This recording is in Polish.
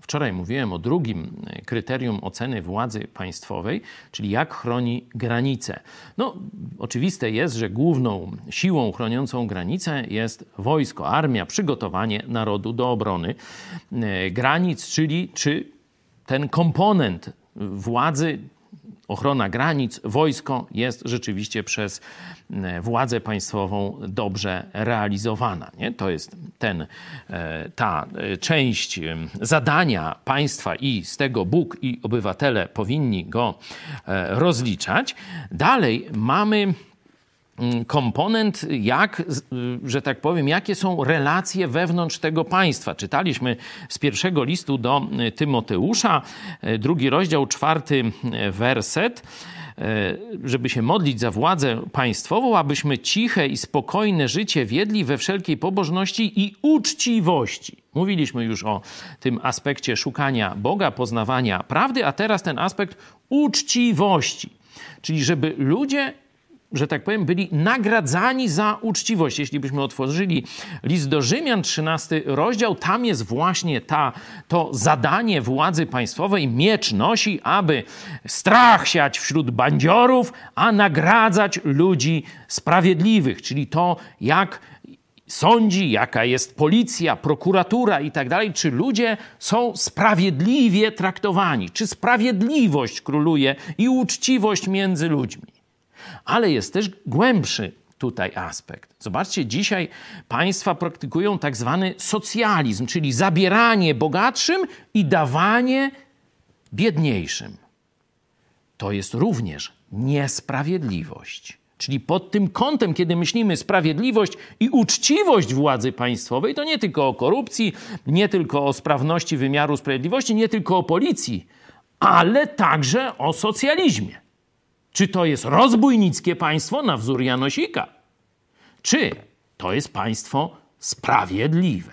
Wczoraj mówiłem o drugim kryterium oceny władzy państwowej, czyli jak chroni granice. No, oczywiste jest, że główną siłą chroniącą granicę jest wojsko, armia, przygotowanie narodu do obrony e, granic, czyli czy ten komponent władzy ochrona granic, wojsko jest rzeczywiście przez e, władzę państwową dobrze realizowana. Nie? To jest ten, e, ta e, część zadania państwa i z tego Bóg i obywatele powinni go rozliczać. Dalej mamy komponent, jak, y, że tak powiem, jakie są relacje wewnątrz tego państwa. Czytaliśmy z pierwszego listu do y, Tymoteusza, y, drugi rozdział, czwarty werset żeby się modlić za władzę państwową, abyśmy ciche i spokojne życie wiedli we wszelkiej pobożności i uczciwości. Mówiliśmy już o tym aspekcie szukania Boga, poznawania prawdy, a teraz ten aspekt uczciwości. Czyli żeby ludzie że tak powiem, byli nagradzani za uczciwość. Jeśli byśmy otworzyli list do Rzymian, 13 rozdział, tam jest właśnie ta, to zadanie władzy państwowej. Miecz nosi, aby strach siać wśród bandziorów, a nagradzać ludzi sprawiedliwych, czyli to, jak sądzi, jaka jest policja, prokuratura i tak dalej, czy ludzie są sprawiedliwie traktowani, czy sprawiedliwość króluje i uczciwość między ludźmi. Ale jest też głębszy tutaj aspekt. Zobaczcie, dzisiaj państwa praktykują tak zwany socjalizm, czyli zabieranie bogatszym i dawanie biedniejszym. To jest również niesprawiedliwość. Czyli pod tym kątem, kiedy myślimy sprawiedliwość i uczciwość władzy państwowej, to nie tylko o korupcji, nie tylko o sprawności wymiaru sprawiedliwości, nie tylko o policji, ale także o socjalizmie. Czy to jest rozbójnickie państwo na wzór Janosika? Czy to jest państwo sprawiedliwe?